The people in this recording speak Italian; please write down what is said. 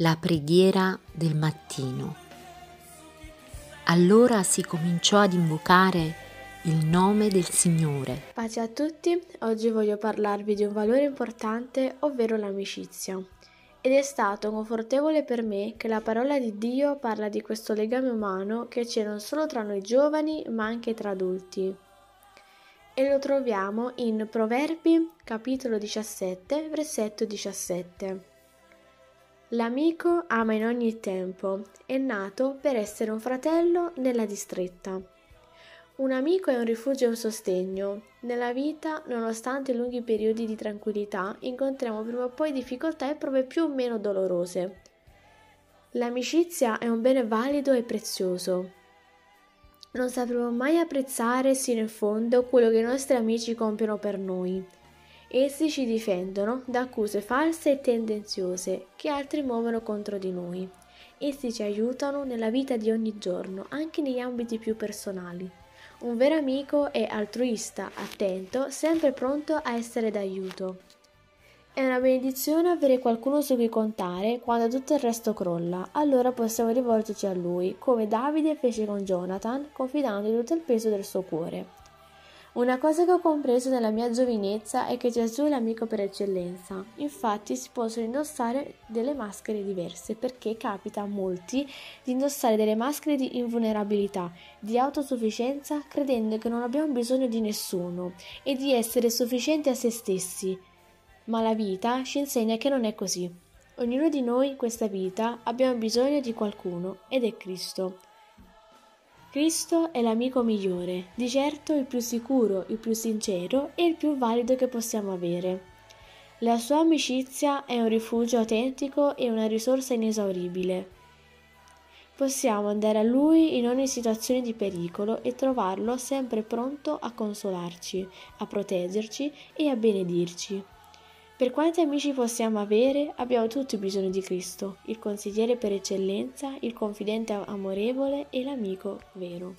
La preghiera del mattino. Allora si cominciò ad invocare il nome del Signore. Pace a tutti, oggi voglio parlarvi di un valore importante, ovvero l'amicizia. Ed è stato confortevole per me che la parola di Dio parla di questo legame umano che c'è non solo tra noi giovani, ma anche tra adulti. E lo troviamo in Proverbi, capitolo 17, versetto 17. L'amico ama in ogni tempo, è nato per essere un fratello nella distretta. Un amico è un rifugio e un sostegno. Nella vita, nonostante lunghi periodi di tranquillità, incontriamo prima o poi difficoltà e prove più o meno dolorose. L'amicizia è un bene valido e prezioso. Non sapremo mai apprezzare sino in fondo quello che i nostri amici compiono per noi. Essi ci difendono da accuse false e tendenziose che altri muovono contro di noi. Essi ci aiutano nella vita di ogni giorno, anche negli ambiti più personali. Un vero amico è altruista, attento, sempre pronto a essere d'aiuto. È una benedizione avere qualcuno su cui contare quando tutto il resto crolla, allora possiamo rivolgerci a lui, come Davide fece con Jonathan, confidando tutto il peso del suo cuore. Una cosa che ho compreso nella mia giovinezza è che Gesù è l'amico per eccellenza. Infatti si possono indossare delle maschere diverse perché capita a molti di indossare delle maschere di invulnerabilità, di autosufficienza, credendo che non abbiamo bisogno di nessuno e di essere sufficienti a se stessi. Ma la vita ci insegna che non è così. Ognuno di noi in questa vita abbiamo bisogno di qualcuno ed è Cristo. Cristo è l'amico migliore, di certo il più sicuro, il più sincero e il più valido che possiamo avere. La sua amicizia è un rifugio autentico e una risorsa inesauribile. Possiamo andare a Lui in ogni situazione di pericolo e trovarlo sempre pronto a consolarci, a proteggerci e a benedirci. Per quanti amici possiamo avere, abbiamo tutti bisogno di Cristo, il consigliere per eccellenza, il confidente amorevole e l'amico vero.